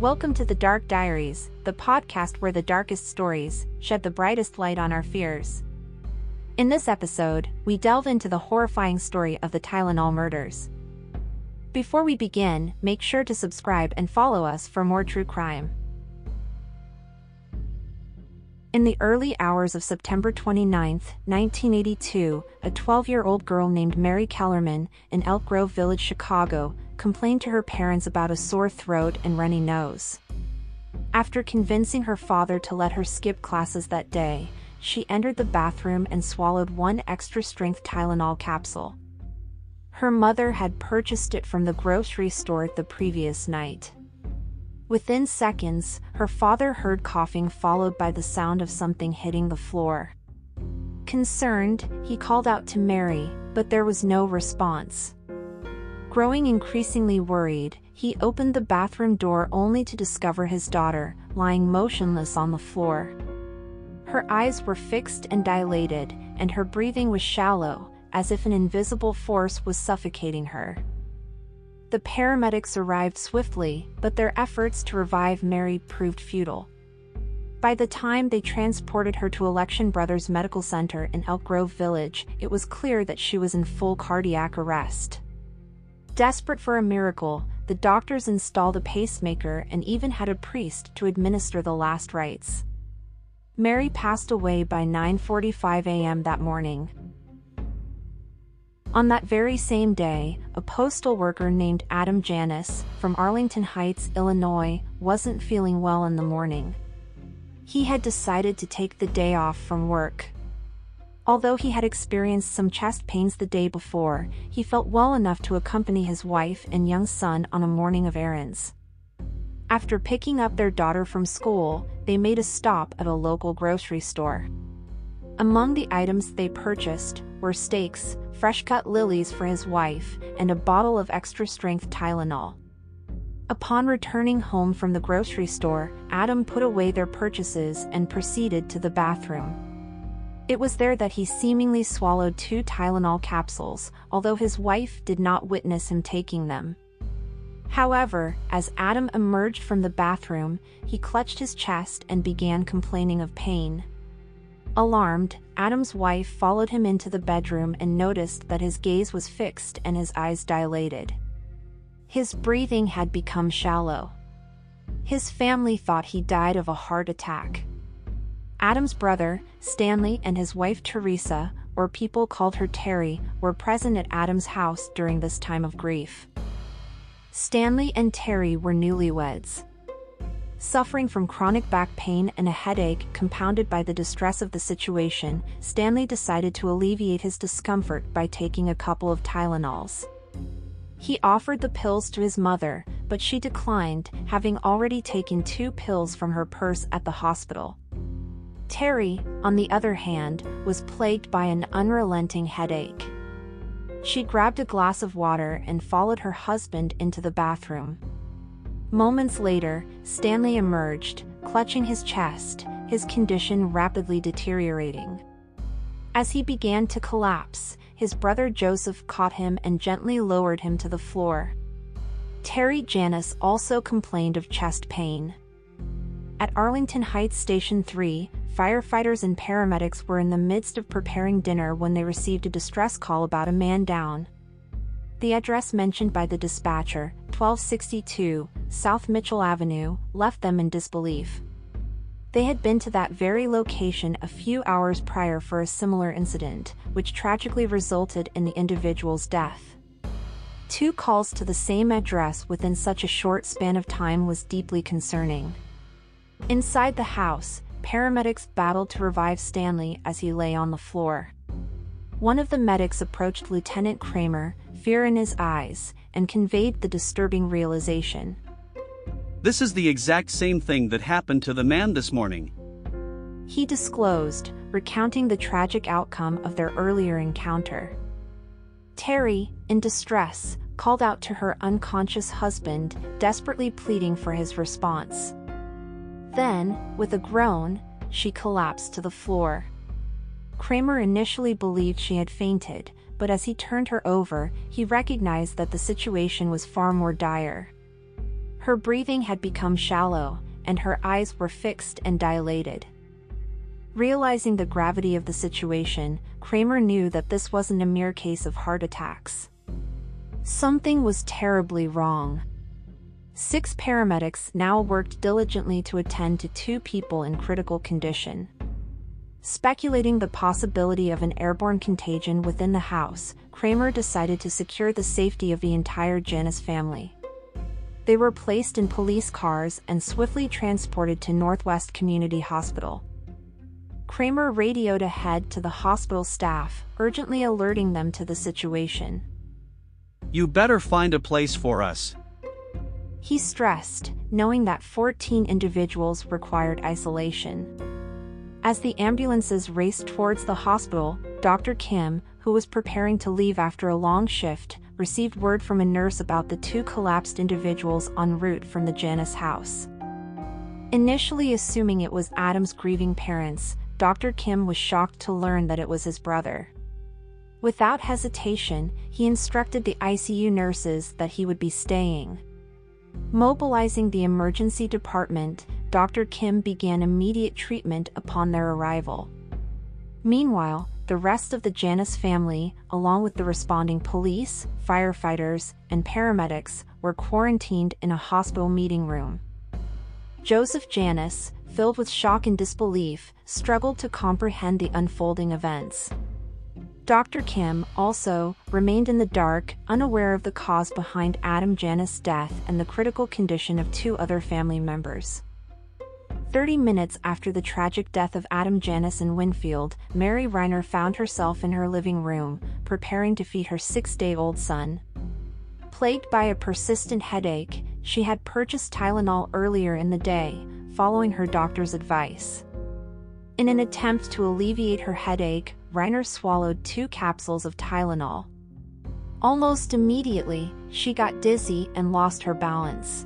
Welcome to The Dark Diaries, the podcast where the darkest stories shed the brightest light on our fears. In this episode, we delve into the horrifying story of the Tylenol murders. Before we begin, make sure to subscribe and follow us for more true crime. In the early hours of September 29, 1982, a 12-year-old girl named Mary Kellerman in Elk Grove Village, Chicago, complained to her parents about a sore throat and runny nose. After convincing her father to let her skip classes that day, she entered the bathroom and swallowed one extra-strength Tylenol capsule. Her mother had purchased it from the grocery store the previous night. Within seconds, her father heard coughing followed by the sound of something hitting the floor. Concerned, he called out to Mary, but there was no response. Growing increasingly worried, he opened the bathroom door only to discover his daughter, lying motionless on the floor. Her eyes were fixed and dilated, and her breathing was shallow, as if an invisible force was suffocating her. The paramedics arrived swiftly, but their efforts to revive Mary proved futile. By the time they transported her to Alexian Brothers Medical Center in Elk Grove Village, it was clear that she was in full cardiac arrest. Desperate for a miracle, the doctors installed a pacemaker and even had a priest to administer the last rites. Mary passed away by 9:45 a.m. that morning, on that very same day, a postal worker named Adam Janus, from Arlington Heights, Illinois, wasn't feeling well in the morning. He had decided to take the day off from work. Although he had experienced some chest pains the day before, he felt well enough to accompany his wife and young son on a morning of errands. After picking up their daughter from school, they made a stop at a local grocery store. Among the items they purchased were steaks, fresh-cut lilies for his wife, and a bottle of extra-strength Tylenol. Upon returning home from the grocery store, Adam put away their purchases and proceeded to the bathroom. It was there that he seemingly swallowed two Tylenol capsules, although his wife did not witness him taking them. However, as Adam emerged from the bathroom, he clutched his chest and began complaining of pain. Alarmed, Adam's wife followed him into the bedroom and noticed that his gaze was fixed and his eyes dilated. His breathing had become shallow. His family thought he died of a heart attack. Adam's brother, Stanley, and his wife Teresa, or people called her Terry, were present at Adam's house during this time of grief. Stanley and Terry were newlyweds. Suffering from chronic back pain and a headache compounded by the distress of the situation, Stanley decided to alleviate his discomfort by taking a couple of Tylenols. He offered the pills to his mother, but she declined, having already taken two pills from her purse at the hospital. Terry, on the other hand, was plagued by an unrelenting headache. She grabbed a glass of water and followed her husband into the bathroom. Moments later, Stanley emerged, clutching his chest, his condition rapidly deteriorating. As he began to collapse, his brother Joseph caught him and gently lowered him to the floor. Terry Janus also complained of chest pain. At Arlington Heights Station 3, firefighters and paramedics were in the midst of preparing dinner when they received a distress call about a man down. The address mentioned by the dispatcher, 1262 South Mitchell Avenue, left them in disbelief. They had been to that very location a few hours prior for a similar incident, which tragically resulted in the individual's death. Two calls to the same address within such a short span of time was deeply concerning. Inside the house, paramedics battled to revive Stanley as he lay on the floor. One of the medics approached Lieutenant Kramer, fear in his eyes, and conveyed the disturbing realization. This is the exact same thing that happened to the man this morning. He disclosed, recounting the tragic outcome of their earlier encounter. Terry, in distress, called out to her unconscious husband, desperately pleading for his response. Then, with a groan, she collapsed to the floor. Kramer initially believed she had fainted, but as he turned her over, he recognized that the situation was far more dire. Her breathing had become shallow, and her eyes were fixed and dilated. Realizing the gravity of the situation, Kramer knew that this wasn't a mere case of heart attacks. Something was terribly wrong. Six paramedics now worked diligently to attend to two people in critical condition. Speculating the possibility of an airborne contagion within the house, Kramer decided to secure the safety of the entire Janus family. They were placed in police cars and swiftly transported to Northwest Community Hospital. Kramer radioed ahead to the hospital staff, urgently alerting them to the situation. You better find a place for us. He stressed, knowing that 14 individuals required isolation. As the ambulances raced towards the hospital, Dr. Kim, who was preparing to leave after a long shift, received word from a nurse about the two collapsed individuals en route from the Janus house. Initially assuming it was Adam's grieving parents, Dr. Kim was shocked to learn that it was his brother. Without hesitation, he instructed the ICU nurses that he would be staying. Mobilizing the emergency department, Dr. Kim began immediate treatment upon their arrival. Meanwhile, the rest of the Janus family, along with the responding police, firefighters, and paramedics, were quarantined in a hospital meeting room. Joseph Janus, filled with shock and disbelief, struggled to comprehend the unfolding events. Dr. Kim, also, remained in the dark, unaware of the cause behind Adam Janus' death and the critical condition of two other family members. Thirty minutes after the tragic death of Adam Janus in Winfield, Mary Reiner found herself in her living room, preparing to feed her six-day-old son. Plagued by a persistent headache, she had purchased Tylenol earlier in the day, following her doctor's advice. In an attempt to alleviate her headache, Reiner swallowed two capsules of Tylenol. Almost immediately, she got dizzy and lost her balance.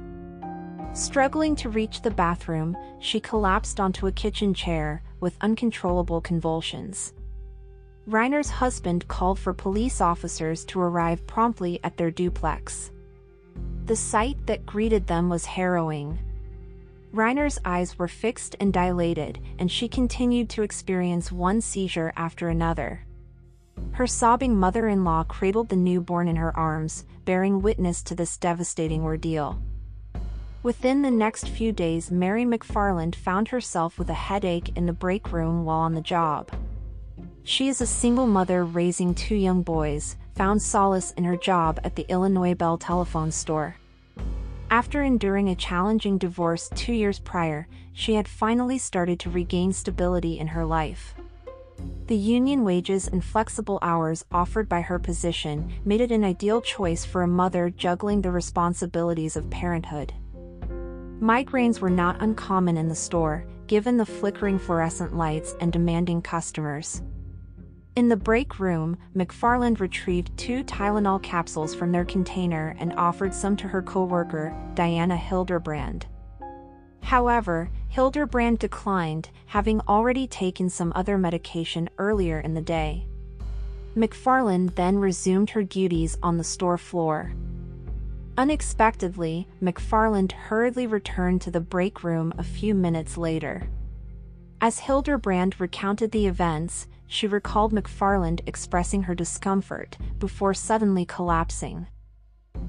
Struggling to reach the bathroom, she collapsed onto a kitchen chair with uncontrollable convulsions. Reiner's husband called for police officers to arrive promptly at their duplex. The sight that greeted them was harrowing. Reiner's eyes were fixed and dilated, and she continued to experience one seizure after another. Her sobbing mother-in-law cradled the newborn in her arms, bearing witness to this devastating ordeal. Within the next few days Mary McFarland found herself with a headache in the break room while on the job. She is a single mother raising two young boys, found solace in her job at the Illinois Bell telephone store. After enduring a challenging divorce two years prior, she had finally started to regain stability in her life. The union wages and flexible hours offered by her position made it an ideal choice for a mother juggling the responsibilities of parenthood. Migraines were not uncommon in the store, given the flickering fluorescent lights and demanding customers. In the break room, McFarland retrieved two Tylenol capsules from their container and offered some to her coworker, Diana Hilderbrand. However, Hilderbrand declined, having already taken some other medication earlier in the day. McFarland then resumed her duties on the store floor. Unexpectedly, McFarland hurriedly returned to the break room a few minutes later. As Hilderbrand recounted the events, she recalled McFarland expressing her discomfort before suddenly collapsing.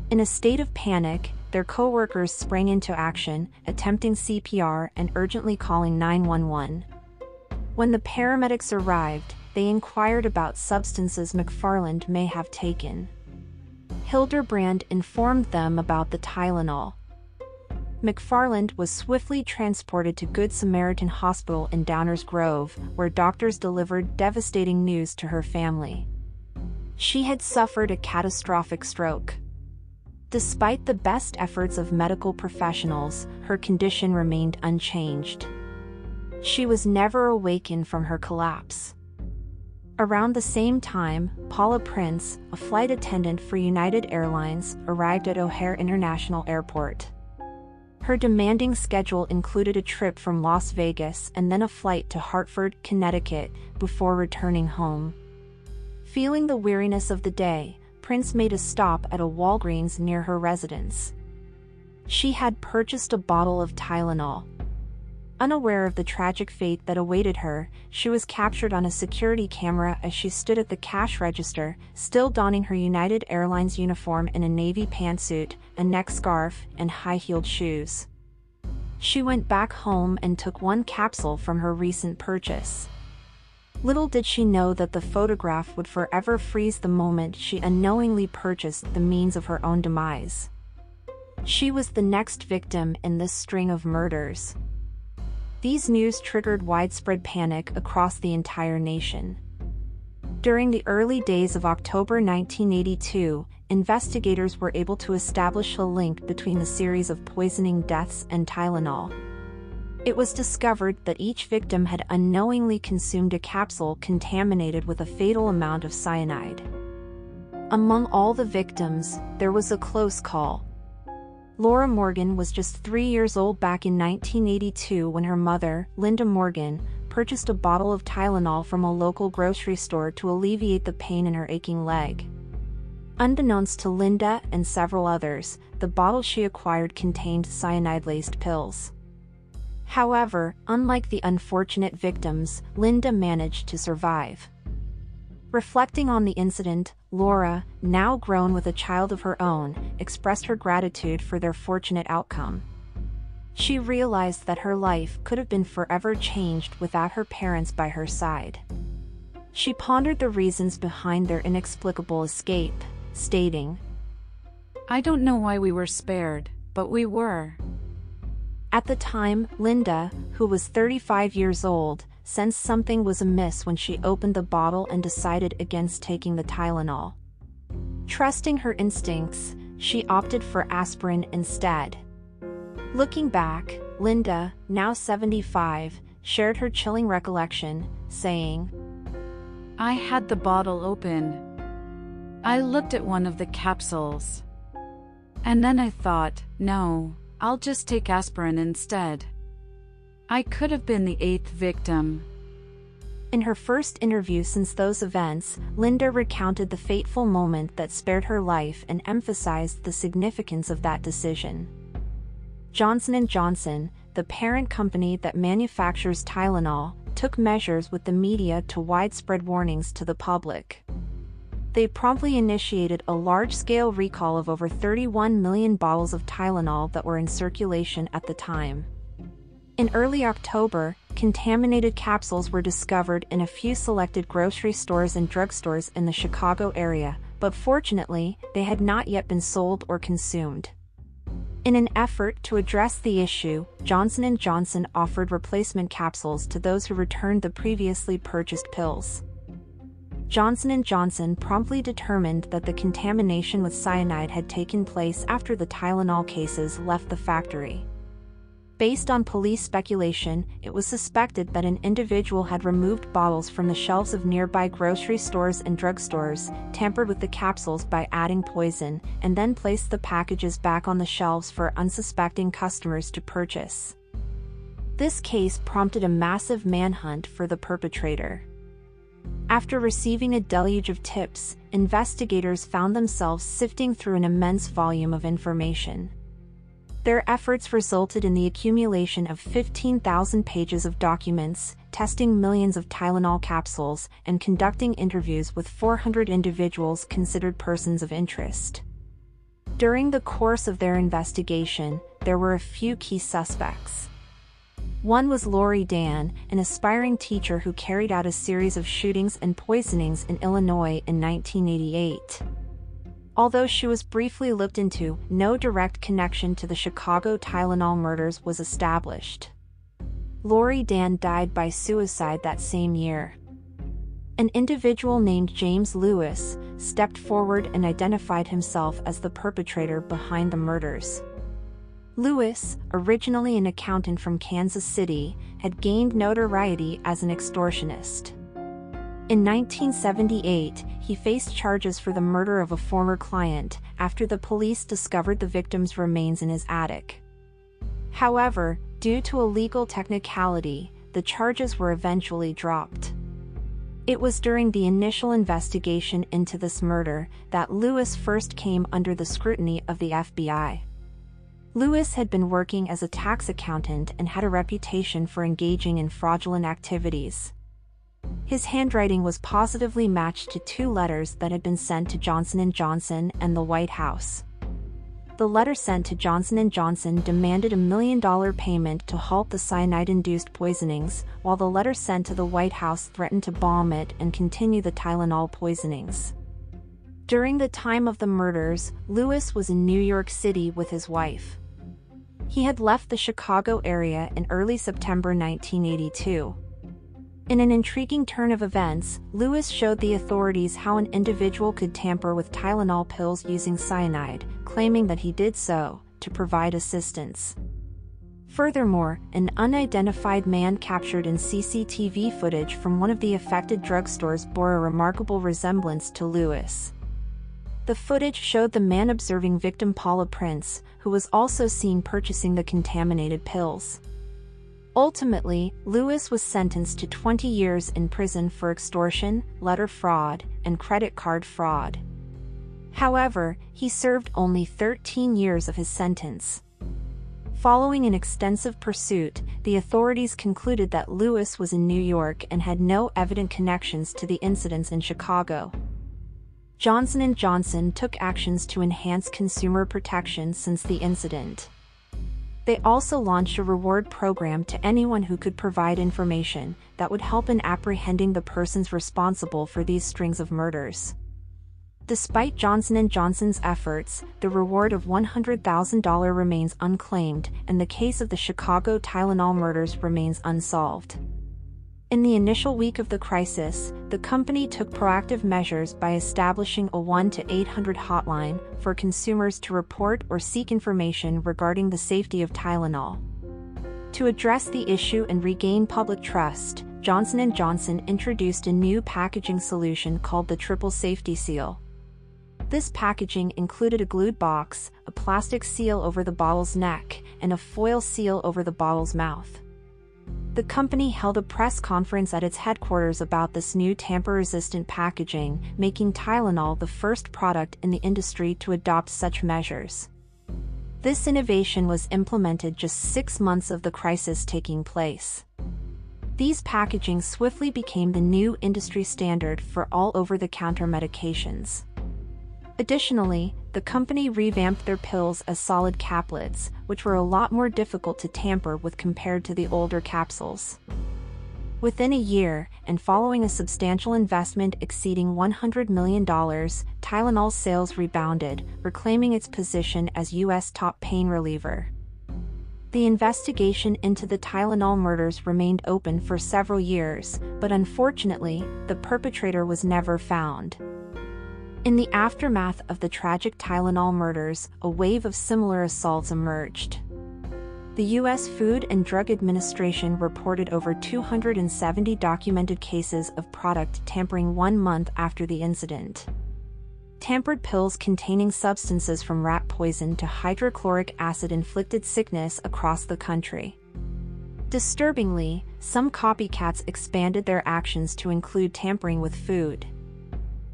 In a state of panic, their co-workers sprang into action, attempting CPR and urgently calling 911. When the paramedics arrived, they inquired about substances McFarland may have taken. Hildebrand informed them about the Tylenol, McFarland was swiftly transported to Good Samaritan Hospital in Downers Grove, where doctors delivered devastating news to her family. She had suffered a catastrophic stroke. Despite the best efforts of medical professionals, her condition remained unchanged. She was never awakened from her collapse. Around the same time, Paula Prince, a flight attendant for United Airlines, arrived at O'Hare International Airport. Her demanding schedule included a trip from Las Vegas and then a flight to Hartford, Connecticut, before returning home. Feeling the weariness of the day, Prince made a stop at a Walgreens near her residence. She had purchased a bottle of Tylenol. Unaware of the tragic fate that awaited her, she was captured on a security camera as she stood at the cash register, still donning her United Airlines uniform in a navy pantsuit, a neck scarf, and high-heeled shoes. She went back home and took one capsule from her recent purchase. Little did she know that the photograph would forever freeze the moment she unknowingly purchased the means of her own demise. She was the next victim in this string of murders. These news triggered widespread panic across the entire nation. During the early days of October 1982, investigators were able to establish a link between the series of poisoning deaths and Tylenol. It was discovered that each victim had unknowingly consumed a capsule contaminated with a fatal amount of cyanide. Among all the victims, there was a close call, Laura Morgan was just three years old back in 1982 when her mother, Linda Morgan, purchased a bottle of Tylenol from a local grocery store to alleviate the pain in her aching leg. Unbeknownst to Linda and several others, the bottle she acquired contained cyanide-laced pills. However, unlike the unfortunate victims, Linda managed to survive. Reflecting on the incident, Laura, now grown with a child of her own, expressed her gratitude for their fortunate outcome. She realized that her life could have been forever changed without her parents by her side. She pondered the reasons behind their inexplicable escape, stating, I don't know why we were spared, but we were. At the time, Linda, who was 35 years old, sensed something was amiss when she opened the bottle and decided against taking the Tylenol. Trusting her instincts, she opted for aspirin instead. Looking back, Linda, now 75, shared her chilling recollection, saying, I had the bottle open. I looked at one of the capsules. And then I thought, no, I'll just take aspirin instead. I could have been the eighth victim. In her first interview since those events, Linda recounted the fateful moment that spared her life and emphasized the significance of that decision. Johnson & Johnson, the parent company that manufactures Tylenol, took measures with the media to widespread warnings to the public. They promptly initiated a large-scale recall of over 31 million bottles of Tylenol that were in circulation at the time. In early October, contaminated capsules were discovered in a few selected grocery stores and drugstores in the Chicago area, but fortunately, they had not yet been sold or consumed. In an effort to address the issue, Johnson & Johnson offered replacement capsules to those who returned the previously purchased pills. Johnson & Johnson promptly determined that the contamination with cyanide had taken place after the Tylenol cases left the factory. Based on police speculation, it was suspected that an individual had removed bottles from the shelves of nearby grocery stores and drugstores, tampered with the capsules by adding poison, and then placed the packages back on the shelves for unsuspecting customers to purchase. This case prompted a massive manhunt for the perpetrator. After receiving a deluge of tips, investigators found themselves sifting through an immense volume of information. Their efforts resulted in the accumulation of 15,000 pages of documents, testing millions of Tylenol capsules, and conducting interviews with 400 individuals considered persons of interest. During the course of their investigation, there were a few key suspects. One was Laurie Dann, an aspiring teacher who carried out a series of shootings and poisonings in Illinois in 1988. Although she was briefly looked into, no direct connection to the Chicago Tylenol murders was established. Laurie Dann died by suicide that same year. An individual named James Lewis stepped forward and identified himself as the perpetrator behind the murders. Lewis, originally an accountant from Kansas City, had gained notoriety as an extortionist. In 1978, he faced charges for the murder of a former client after the police discovered the victim's remains in his attic. However, due to a legal technicality, the charges were eventually dropped. It was during the initial investigation into this murder that Lewis first came under the scrutiny of the FBI. Lewis had been working as a tax accountant and had a reputation for engaging in fraudulent activities. His handwriting was positively matched to two letters that had been sent to Johnson & Johnson and the White House. The letter sent to Johnson & Johnson demanded a million-dollar payment to halt the cyanide-induced poisonings, while the letter sent to the White House threatened to bomb it and continue the Tylenol poisonings. During the time of the murders, Lewis was in New York City with his wife. He had left the Chicago area in early September 1982. In an intriguing turn of events, Lewis showed the authorities how an individual could tamper with Tylenol pills using cyanide, claiming that he did so to provide assistance. Furthermore, an unidentified man captured in CCTV footage from one of the affected drugstores bore a remarkable resemblance to Lewis. The footage showed the man observing victim Paula Prince, who was also seen purchasing the contaminated pills. Ultimately, Lewis was sentenced to 20 years in prison for extortion, letter fraud, and credit card fraud. However, he served only 13 years of his sentence. Following an extensive pursuit, the authorities concluded that Lewis was in New York and had no evident connections to the incidents in Chicago. Johnson & Johnson took actions to enhance consumer protection since the incident. They also launched a reward program to anyone who could provide information that would help in apprehending the persons responsible for these strings of murders. Despite Johnson & Johnson's efforts, the reward of $100,000 remains unclaimed and the case of the Chicago Tylenol murders remains unsolved. In the initial week of the crisis, the company took proactive measures by establishing a 1-800 hotline for consumers to report or seek information regarding the safety of Tylenol. To address the issue and regain public trust, Johnson & Johnson introduced a new packaging solution called the Triple Safety Seal. This packaging included a glued box, a plastic seal over the bottle's neck, and a foil seal over the bottle's mouth. The company held a press conference at its headquarters about this new tamper-resistant packaging, making Tylenol the first product in the industry to adopt such measures. This innovation was implemented just six months of the crisis taking place. These packaging swiftly became the new industry standard for all over-the-counter medications. Additionally, the company revamped their pills as solid caplets, which were a lot more difficult to tamper with compared to the older capsules. Within a year, and following a substantial investment exceeding $100 million, Tylenol's sales rebounded, reclaiming its position as U.S. top pain reliever. The investigation into the Tylenol murders remained open for several years, but unfortunately, the perpetrator was never found. In the aftermath of the tragic Tylenol murders, a wave of similar assaults emerged. The U.S. Food and Drug Administration reported over 270 documented cases of product tampering one month after the incident. Tampered pills containing substances from rat poison to hydrochloric acid inflicted sickness across the country. Disturbingly, some copycats expanded their actions to include tampering with food.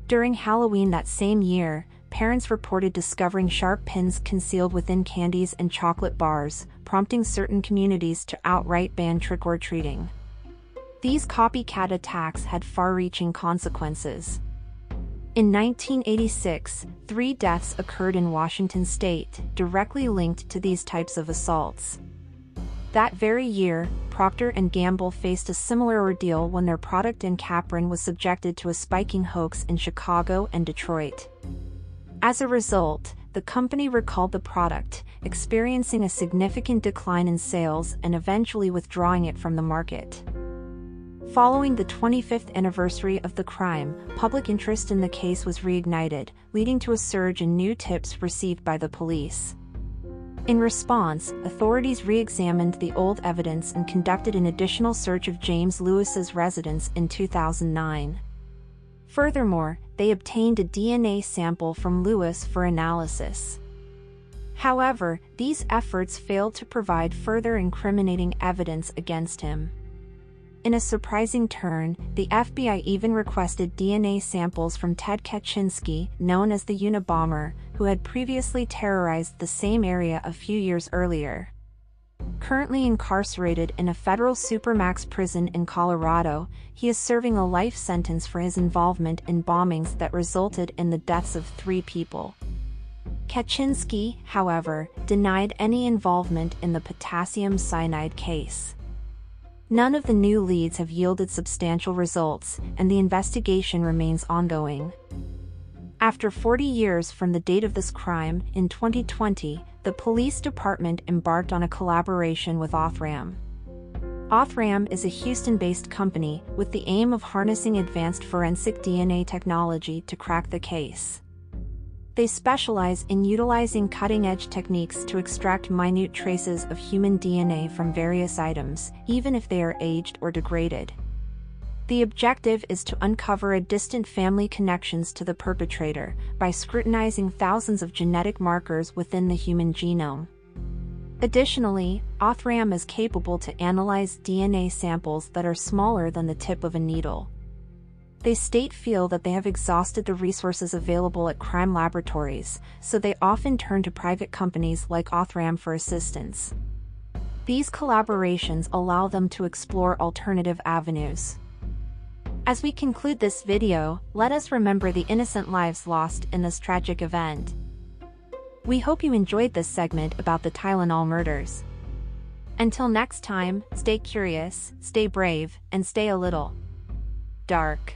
During Halloween that same year, parents reported discovering sharp pins concealed within candies and chocolate bars, prompting certain communities to outright ban trick-or-treating. These copycat attacks had far-reaching consequences. In 1986, three deaths occurred in Washington state, directly linked to these types of assaults. That very year, Procter & Gamble faced a similar ordeal when their product Encaprin was subjected to a spiking hoax in Chicago and Detroit. As a result, the company recalled the product, experiencing a significant decline in sales and eventually withdrawing it from the market. Following the 25th anniversary of the crime, public interest in the case was reignited, leading to a surge in new tips received by the police. In response, authorities re-examined the old evidence and conducted an additional search of James Lewis's residence in 2009. Furthermore, they obtained a DNA sample from Lewis for analysis. However, these efforts failed to provide further incriminating evidence against him. In a surprising turn, the FBI even requested DNA samples from Ted Kaczynski, known as the Unabomber, who had previously terrorized the same area a few years earlier. Currently incarcerated in a federal supermax prison in Colorado, he is serving a life sentence for his involvement in bombings that resulted in the deaths of three people. Kaczynski, however, denied any involvement in the potassium cyanide case. None of the new leads have yielded substantial results, and the investigation remains ongoing. After 40 years from the date of this crime, in 2020, the police department embarked on a collaboration with Othram. Othram is a Houston-based company with the aim of harnessing advanced forensic DNA technology to crack the case. They specialize in utilizing cutting-edge techniques to extract minute traces of human DNA from various items, even if they are aged or degraded. The objective is to uncover a distant family connections to the perpetrator by scrutinizing thousands of genetic markers within the human genome. Additionally, Othram is capable to analyze DNA samples that are smaller than the tip of a needle. They state feel that they have exhausted the resources available at crime laboratories, so they often turn to private companies like Othram for assistance. These collaborations allow them to explore alternative avenues. As we conclude this video, let us remember the innocent lives lost in this tragic event. We hope you enjoyed this segment about the Tylenol murders. Until next time, stay curious, stay brave, and stay a little dark.